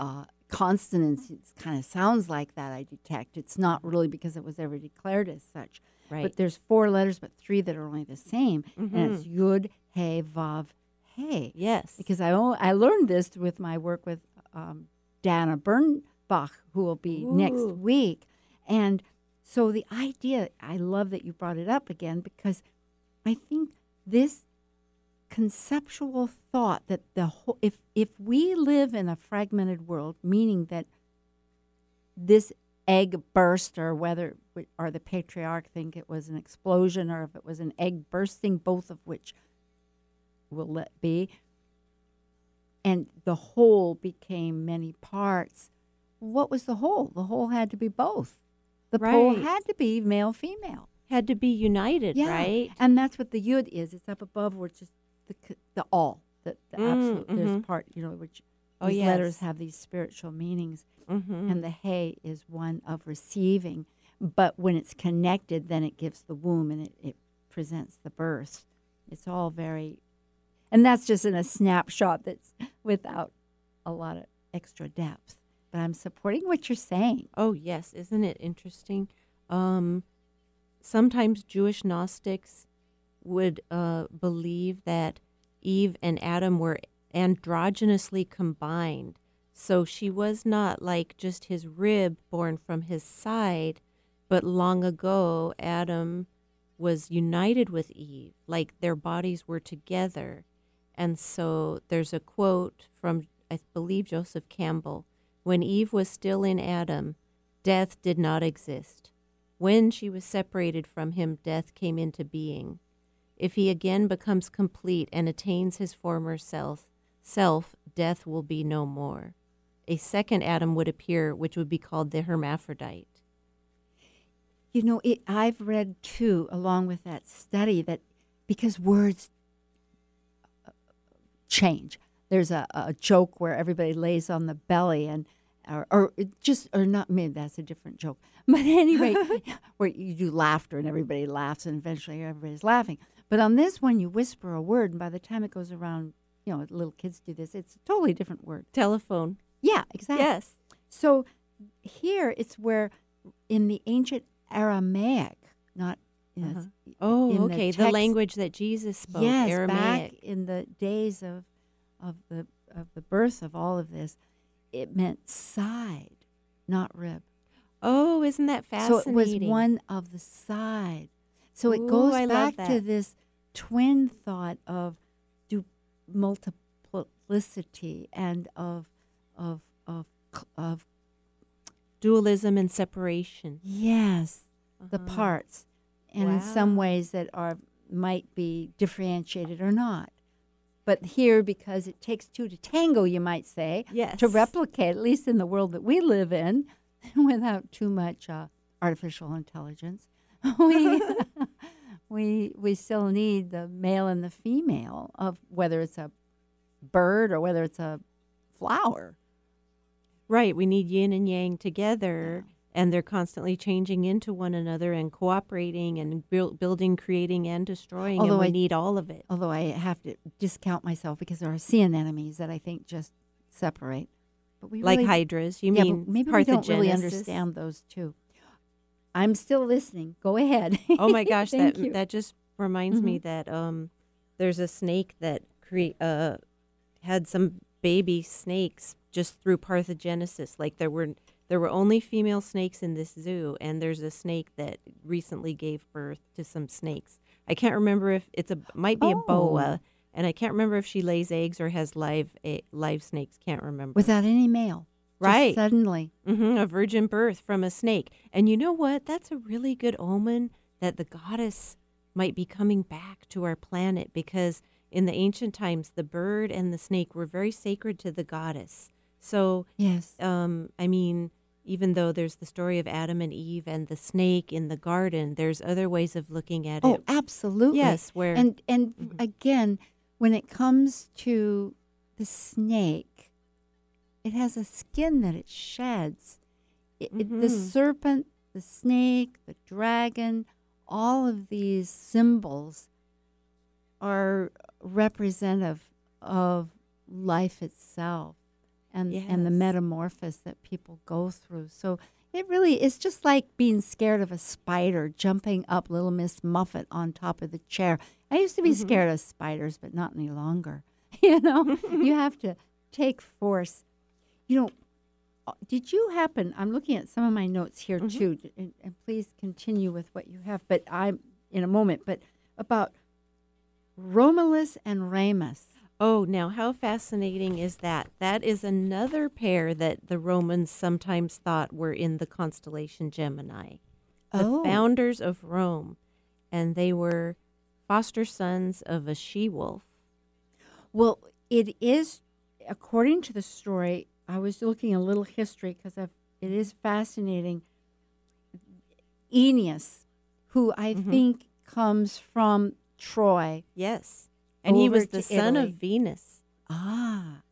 Speaker 1: uh, consonants, it kind of sounds like that. I detect it's not really because it was ever declared as such.
Speaker 2: Right.
Speaker 1: But there's four letters, but three that are only the same, and it's Yud, Hey, Vav, Hey.
Speaker 2: yes.
Speaker 1: because I o- I learned this with my work with um, Dana Bernbach, who will be next week, and so the idea I love that you brought it up again because I think this conceptual thought that the whole if if we live in a fragmented world, meaning that this egg burst or whether or the patriarch think it was an explosion or if it was an egg bursting both of which will let be and the whole became many parts what was the whole? The whole had to be both the pole had to be male female.
Speaker 2: Had to be united,
Speaker 1: yeah.
Speaker 2: right?
Speaker 1: and that's what the yud is. It's up above where it's just the the all the, the
Speaker 2: Mm,
Speaker 1: absolute. There's
Speaker 2: mhm.
Speaker 1: part you know which
Speaker 2: Oh,
Speaker 1: these letters have these spiritual meanings
Speaker 2: Mm-hmm.
Speaker 1: and the hay is one of receiving. But when it's connected then it gives the womb and it, it presents the birth. It's all very and that's just in a snapshot that's without a lot of extra depth but i'm supporting what you're saying
Speaker 2: Oh yes, isn't it interesting? Um, sometimes Jewish Gnostics would uh, believe that Eve and Adam were androgynously combined, so she was not like just his rib born from his side, but long ago Adam was united with Eve, like their bodies were together. And so there's a quote from, I believe, Joseph Campbell When Eve was still in Adam, death did not exist. When she was separated from him, death came into being. If he again becomes complete and attains his former self, self, death will be no more. A second Adam would appear, which would be called the hermaphrodite.
Speaker 1: you know it i've read too along with that study that because words uh, change there's a, a joke where everybody lays on the belly and or, or just or not maybe that's a different joke but anyway where you do laughter and everybody laughs and eventually everybody's laughing but on this one you whisper a word and by the time it goes around you know little kids do this it's a totally different word
Speaker 2: Telephone.
Speaker 1: yeah exactly
Speaker 2: Yes.
Speaker 1: so here it's where in the ancient Aramaic, not it's
Speaker 2: uh-huh.
Speaker 1: Oh,
Speaker 2: okay. The,
Speaker 1: text-
Speaker 2: language that Jesus spoke,
Speaker 1: yes,
Speaker 2: Aramaic.
Speaker 1: back in the days of of the of the birth of all of this, it meant side, not rib.
Speaker 2: Oh, isn't that fascinating?
Speaker 1: So it was one of the side. So it
Speaker 2: Ooh,
Speaker 1: goes
Speaker 2: I
Speaker 1: back to this twin thought of du- multiplicity and of of of of
Speaker 2: dualism and separation.
Speaker 1: yes, the
Speaker 2: Uh-huh.
Speaker 1: parts and in some ways that are might be differentiated or not. But here, because it takes two to tango, you might say,
Speaker 2: Yes.
Speaker 1: to replicate, at least in the world that we live in, without too much uh, artificial intelligence, we we we still need the male and the female of whether it's a bird or whether it's a flower.
Speaker 2: Right. We need yin and yang together, and they're constantly changing into one another and cooperating and build, building, creating, and destroying.
Speaker 1: Although
Speaker 2: and we
Speaker 1: I-
Speaker 2: need all of it.
Speaker 1: Although I have to discount myself because there are sea anemones that I think just separate. But we
Speaker 2: Like
Speaker 1: really,
Speaker 2: hydras. You
Speaker 1: yeah,
Speaker 2: mean
Speaker 1: maybe we don't really understand those two. I'm still listening. Go ahead.
Speaker 2: Oh my gosh, that
Speaker 1: you.
Speaker 2: that just reminds me
Speaker 1: Mhm.
Speaker 2: that um, there's a snake that cre- uh, had some baby snakes just through parthenogenesis. Like there were there were only female snakes in this zoo, and there's a snake that recently gave birth to some snakes. I can't remember if it's a might be a
Speaker 1: Oh.
Speaker 2: boa, and I can't remember if she lays eggs or has live a, live snakes. Can't remember.
Speaker 1: Without any male. Just
Speaker 2: Right.
Speaker 1: suddenly.
Speaker 2: hmm a virgin birth from a snake. And you know what? That's a really good omen that the goddess might be coming back to our planet because in the ancient times, the bird and the snake were very sacred to the goddess. So,
Speaker 1: Yes.
Speaker 2: um, I mean, even though there's the story of Adam and Eve and the snake in the garden, there's other ways of looking at
Speaker 1: Oh,
Speaker 2: it.
Speaker 1: Oh, absolutely.
Speaker 2: Yes, where
Speaker 1: And and
Speaker 2: Mhm.
Speaker 1: again, when it comes to the snake, it has a skin that it sheds. It, it- the
Speaker 2: Mhm.
Speaker 1: serpent, the snake, the dragon, all of these symbols are representative of life itself and and the metamorphosis that people go through. So it really is just like being scared of a spider jumping up little Miss Muffet on top of the chair. I used to be
Speaker 2: Mhm.
Speaker 1: scared of spiders, but not any longer. You know, you have to take force. You know, uh, did you happen? I'm looking at some of my notes here
Speaker 2: Mhm.
Speaker 1: too, and, and please continue with what you have. But I'm in a moment. But about Romulus and Remus.
Speaker 2: Oh, now how fascinating is that? That is another pair that the Romans sometimes thought were in the constellation Gemini. The
Speaker 1: Oh.
Speaker 2: founders of Rome. And they were foster sons of a she wolf.
Speaker 1: Well, it is, according to the story, I was looking a little history because it is fascinating. Aeneas, who I
Speaker 2: Mhm.
Speaker 1: think comes from Troy.
Speaker 2: Yes. And he was the son
Speaker 1: Italy.
Speaker 2: of Venus.
Speaker 1: Ah.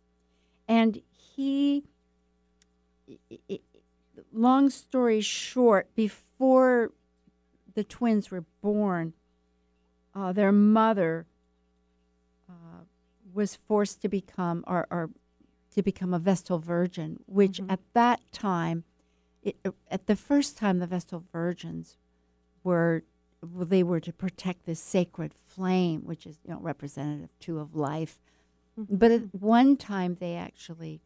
Speaker 1: And he, i- i- long story short, before the twins were born, uh, their mother uh, was forced to become, or, or to become a Vestal Virgin, which
Speaker 2: Mhm.
Speaker 1: at that time, it, at the first time, the Vestal Virgins were they were to protect this sacred flame, which is you know representative too of life. But at one time, they actually,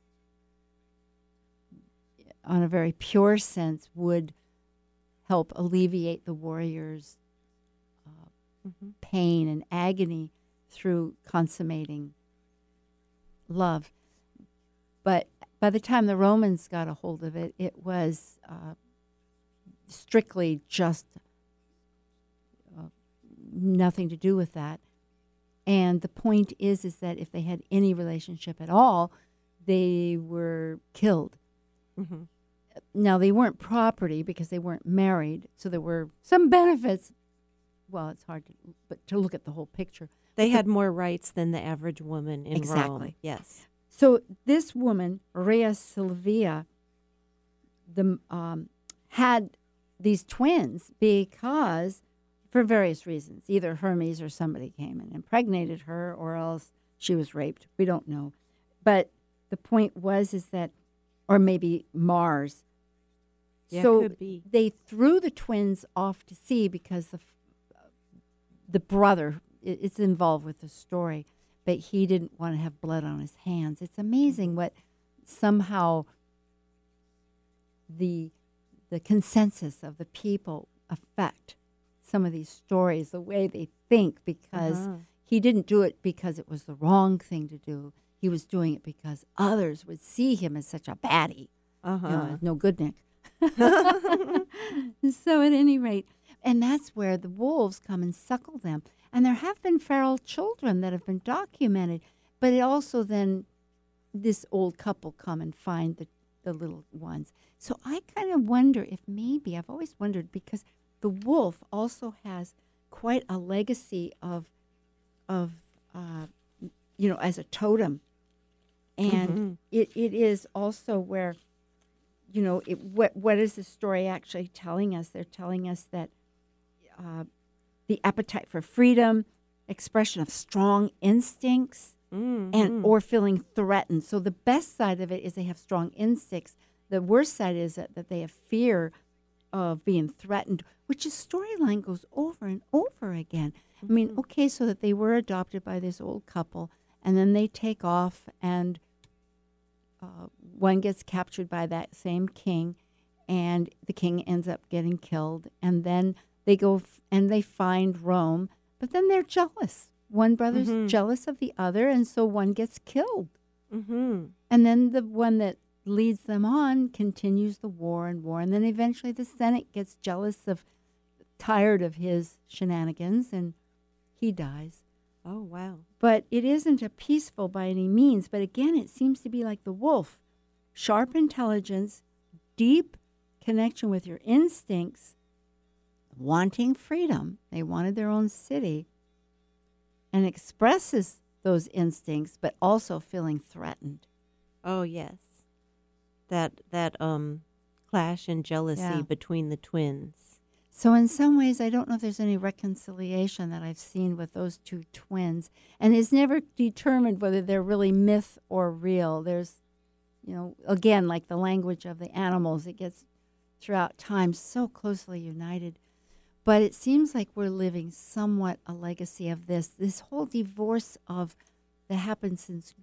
Speaker 1: on a very pure sense, would help alleviate the warrior's uh,
Speaker 2: Mhm.
Speaker 1: pain and agony through consummating love. But by the time the Romans got a hold of it, it was uh, strictly just nothing to do with that. And the point is, is that if they had any relationship at all, they were killed.
Speaker 2: Mhm.
Speaker 1: Now they weren't property because they weren't married, so there were some benefits. Well, it's hard to, but to look at the whole picture.
Speaker 2: They
Speaker 1: the-
Speaker 2: had more rights than the average woman in Rome.
Speaker 1: Exactly.
Speaker 2: Yes.
Speaker 1: So this woman, Rhea Silvia, the um, had these twins because, for various reasons, either Hermes or somebody came and impregnated her, or else she was raped. We don't know, but the point was is that, or maybe Mars.
Speaker 2: Yeah,
Speaker 1: so
Speaker 2: could be.
Speaker 1: they threw the twins off to sea because the the brother is involved with the story, but he didn't want to have blood on his hands. It's amazing what somehow the the consensus of the people affect some of these stories, the way they think, because
Speaker 2: Uh-huh.
Speaker 1: he didn't do it because it was the wrong thing to do. He was doing it because others would see him as such a baddie
Speaker 2: Uh-huh.
Speaker 1: you know, no good Nick. so at any rate, And that's where the wolves come and suckle them. And there have been feral children that have been documented, but it also then this old couple come and find the, the little ones. So I kind of wonder if maybe, I've always wondered, because the wolf also has quite a legacy of, of uh, you know, as a totem. And
Speaker 2: Mhm.
Speaker 1: it, it is also where, you know, it, what, what is the story actually telling us? They're telling us that uh, the appetite for freedom, expression of strong instincts,
Speaker 2: Mhm.
Speaker 1: and or feeling threatened. So the best side of it is they have strong instincts. The worst side is that, that they have fear of being threatened, which is storyline goes over and over again. I mean, okay, so that they were adopted by this old couple, and then they take off, and uh, one gets captured by that same king, and the king ends up getting killed, and then they go f- and they find Rome, but then they're jealous. One brother's
Speaker 2: Mhm.
Speaker 1: jealous of the other, and so one gets killed.
Speaker 2: Mhm.
Speaker 1: And then the one that leads them on continues the war and war. And then eventually the Senate gets jealous of, tired of his shenanigans, and he dies.
Speaker 2: Oh wow.
Speaker 1: But it isn't a peaceful by any means. But again, it seems to be like the wolf sharp intelligence, deep connection with your instincts, wanting freedom. They wanted their own city, and expresses those instincts, but also feeling threatened.
Speaker 2: Oh yes. That that um clash and jealousy
Speaker 1: Yeah.
Speaker 2: between the twins.
Speaker 1: So, in some ways, I don't know if there's any reconciliation that I've seen with those two twins. And it's never determined whether they're really myth or real. There's, you know, again, like the language of the animals, it gets throughout time so closely united. But it seems like we're living somewhat a legacy of this. This whole divorce of that happened since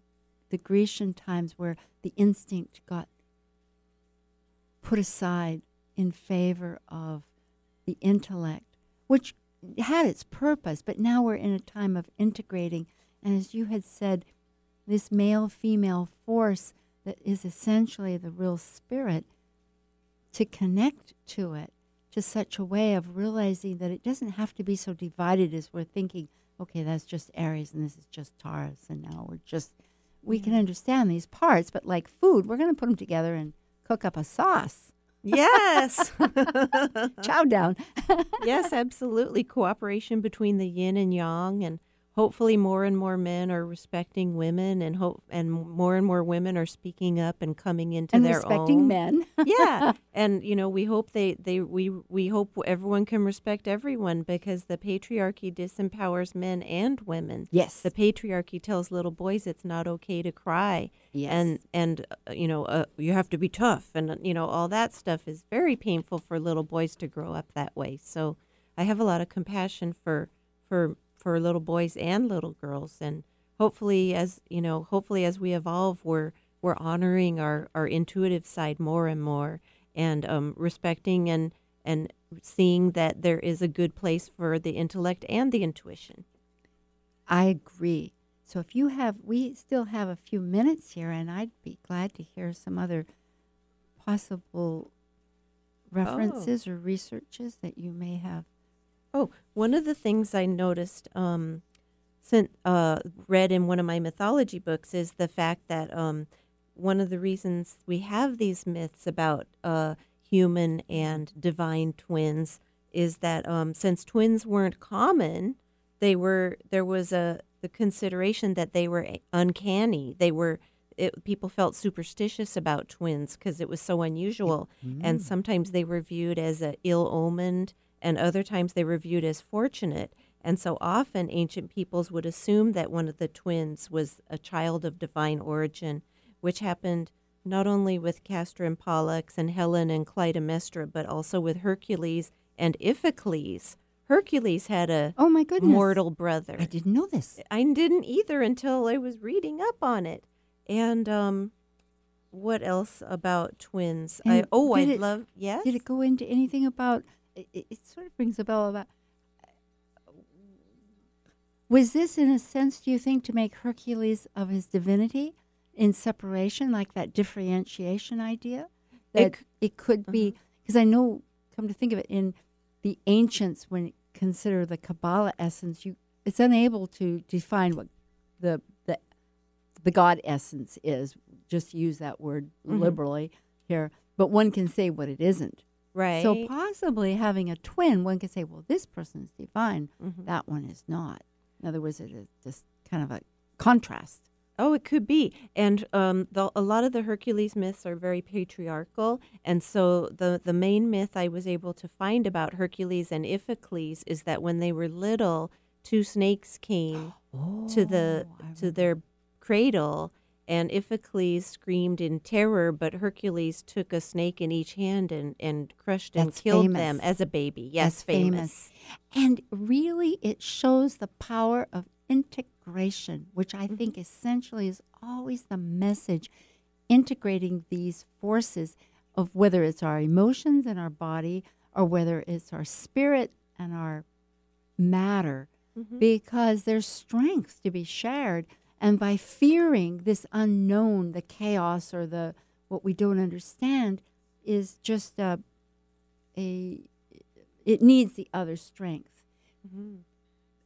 Speaker 1: the Grecian times, where the instinct got put aside in favor of the intellect, which had its purpose, but now we're in a time of integrating. And as you had said, this male female force that is essentially the real spirit to connect to it to such a way of realizing that it doesn't have to be so divided as we're thinking, okay, that's just Aries and this is just Taurus, and now we're just, we can understand these parts, but like food, we're going to put them together and cook up a sauce.
Speaker 2: Yes.
Speaker 1: Chow down.
Speaker 2: yes, absolutely. Cooperation between the yin and yang, and hopefully more and more men are respecting women, and hope and more and more women are speaking up and coming into
Speaker 1: and
Speaker 2: their
Speaker 1: respecting
Speaker 2: own.
Speaker 1: men.
Speaker 2: yeah, and you know we hope they they we we hope everyone can respect everyone because the patriarchy disempowers men and women.
Speaker 1: Yes.
Speaker 2: The patriarchy tells little boys it's not okay to cry
Speaker 1: Yes.
Speaker 2: and and uh, you know uh, you have to be tough and uh, you know all that stuff is very painful for little boys to grow up that way so i have a lot of compassion for for for little boys and little girls and hopefully as you know hopefully as we evolve we're we're honoring our our intuitive side more and more and um, respecting and and seeing that there is a good place for the intellect and the intuition
Speaker 1: I agree. So if you have, we still have a few minutes here, and I'd be glad to hear some other possible references or researches that you may have.
Speaker 2: Oh, one of the things I noticed, um, sent, uh, read in one of my mythology books is the fact that um, one of the reasons we have these myths about uh, human and divine twins is that um, since twins weren't common, they were there was a the consideration that they were uncanny. They were it, people felt superstitious about twins because it was so unusual, and sometimes they were viewed as a ill omened, and other times they were viewed as fortunate. And so often ancient peoples would assume that one of the twins was a child of divine origin, which happened not only with Castor and Pollux and Helen and Clytemnestra, but also with Hercules and Iphicles. Hercules had a
Speaker 1: Oh my goodness!
Speaker 2: mortal brother.
Speaker 1: I didn't know this.
Speaker 2: I didn't either until I was reading up on it. And um, what else about twins? I oh, I
Speaker 1: it-
Speaker 2: love yes.
Speaker 1: Did it go into anything about? It, it it sort of rings a bell about. Was this, in a sense, do you think, to make Hercules of his divinity in separation, like that differentiation idea?
Speaker 2: It
Speaker 1: That
Speaker 2: c-
Speaker 1: it, could be, because I know, come to think of it, in the ancients, when it consider the Kabbalah essence, you it's unable to define what the the the God essence is. Just use that word
Speaker 2: Mhm.
Speaker 1: liberally here, but one can say what it isn't.
Speaker 2: Right.
Speaker 1: So possibly having a twin, one could say, well, this person is divine,
Speaker 2: Mhm.
Speaker 1: that one is not. In other words, it is just kind of a contrast.
Speaker 2: Oh, it could be. And um, the, a lot of the Hercules myths are very patriarchal. And so the, the main myth I was able to find about Hercules and Iphicles is that when they were little, two snakes came to the
Speaker 1: Oh,
Speaker 2: to their cradle and Iphicles screamed in terror, but Hercules took a snake in each hand and, and crushed and
Speaker 1: That's
Speaker 2: killed
Speaker 1: famous.
Speaker 2: them as a baby. Yes,
Speaker 1: That's famous. And really, it shows the power of integration, which I think essentially is always the message integrating these forces of whether it's our emotions and our body or whether it's our spirit and our matter,
Speaker 2: Mhm.
Speaker 1: because there's strength to be shared. And by fearing this unknown, the chaos or the what we don't understand, is just a, a it needs the other strength.
Speaker 2: Mhm.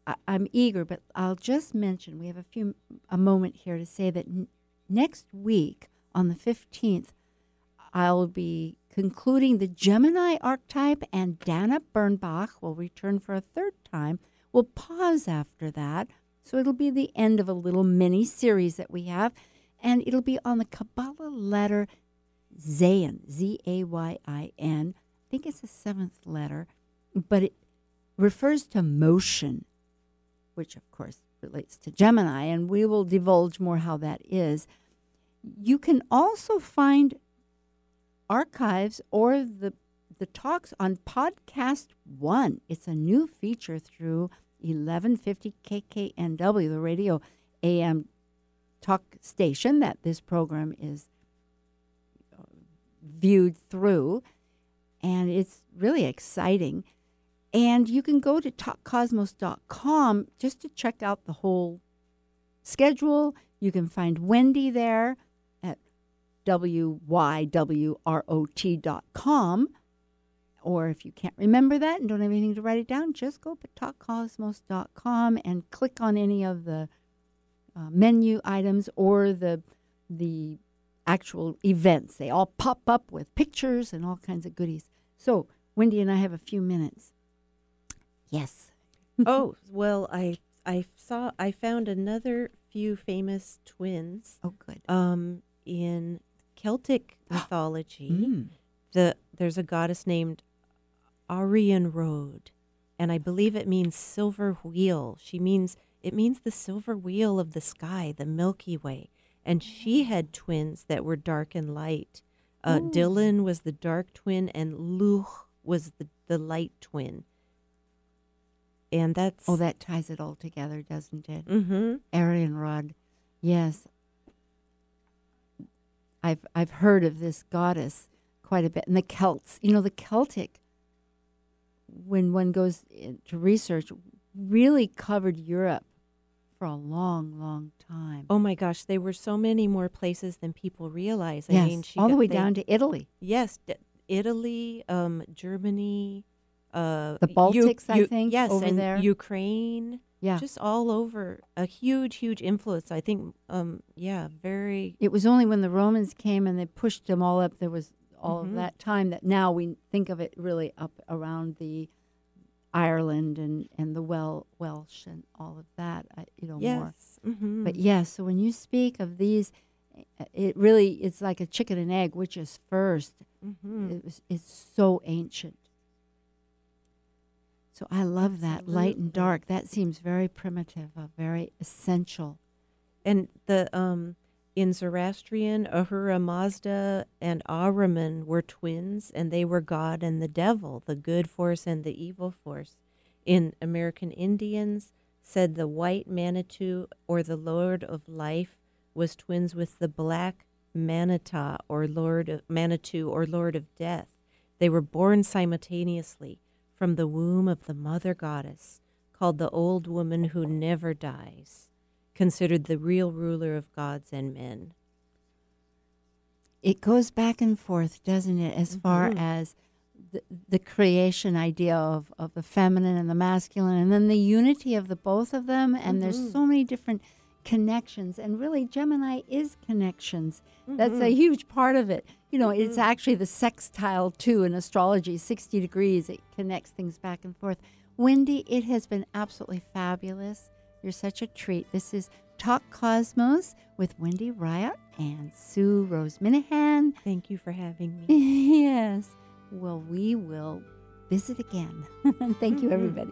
Speaker 1: I, I'm eager, but I'll just mention we have a few a moment here to say that n- next week on the 15th, I'll be concluding the Gemini archetype, and Dana Bernbach will return for a third time. We'll pause after that, so it'll be the end of a little mini series that we have, and it'll be on the Kabbalah letter Zayin, Z A Y I N. I think it's the seventh letter, but it refers to motion, which of course relates to Gemini, and we will divulge more how that is. You can also find archives or the the talks on podcast one. It's a new feature through 1150 KKNW, the radio AM talk station that this program is uh, viewed through, and it's really exciting. And you can go to talkcosmos.com just to check out the whole schedule. You can find Wendy there at wywrot.com. Or if you can't remember that and don't have anything to write it down, just go to talkcosmos.com and click on any of the uh, menu items or the the actual events. They all pop up with pictures and all kinds of goodies. So, Wendy and I have a few minutes. Yes.
Speaker 2: oh well, I I saw I found another few famous twins
Speaker 1: Oh, good.
Speaker 2: um, in Celtic mythology.
Speaker 1: Mm.
Speaker 2: The there's a goddess named Arianrhod, and I believe it means silver wheel. She means it means the silver wheel of the sky, the Milky Way. And she had twins that were dark and light. Uh, Dylan was the dark twin, and Luch was the, the light twin. And that's
Speaker 1: Oh, that ties it all together, doesn't it?
Speaker 2: Mm-hmm.
Speaker 1: Arianrhod. Yes. I've I've heard of this goddess quite a bit. And the Celts, you know, the Celtic when one goes into research really covered Europe for a long, long time.
Speaker 2: Oh my gosh, there were so many more places than people realize. I
Speaker 1: yes,
Speaker 2: mean, she
Speaker 1: all the way
Speaker 2: they-
Speaker 1: down to Italy.
Speaker 2: Yes, d- Italy, um, Germany, uh,
Speaker 1: The Baltics, I think,
Speaker 2: Yes,
Speaker 1: over
Speaker 2: and
Speaker 1: there.
Speaker 2: Ukraine.
Speaker 1: Yeah.
Speaker 2: just all over. A huge, huge influence. I think. Um, yeah, very.
Speaker 1: It was only when the Romans came and they pushed them all up. There was all
Speaker 2: Mhm.
Speaker 1: of that time that now we think of it really up around the Ireland and, and the well Welsh and all of that. I, you know more.
Speaker 2: Mm-hmm.
Speaker 1: But yes, so when you speak of these, uh, it really it's like a chicken and egg. Which is 1st
Speaker 2: hmm
Speaker 1: It was, it's so ancient. So I love that light and dark. That seems very primitive, uh, very essential.
Speaker 2: And the um, in Zoroastrian, Ahura Mazda and Ahriman were twins, and they were God and the devil, the good force and the evil force. In American Indians, said the white Manitou or the Lord of Life was twins with the black Manita or Lord of Manitou or Lord of Death. They were born simultaneously from the womb of the mother goddess, called the old woman who never dies considered the real ruler of gods and men.
Speaker 1: It goes back and forth, doesn't it? As far
Speaker 2: Mhm.
Speaker 1: as the, the creation idea of, of the feminine and the masculine, and then the unity of the both of them. And there's mm-hmm. so many different connections. And really, Gemini is connections. That's a mm-hmm. huge part of it. You know, it's mm-hmm. actually the sextile too in astrology, 60 degrees. It connects things back and forth. Wendy, it has been absolutely fabulous. You're such a treat. This is Talk Cosmos with Wendy Riot and Sue Rose Minahan.
Speaker 2: Thank you for having me.
Speaker 1: yes. Well, we will visit again. Thank you, mm-hmm. everybody.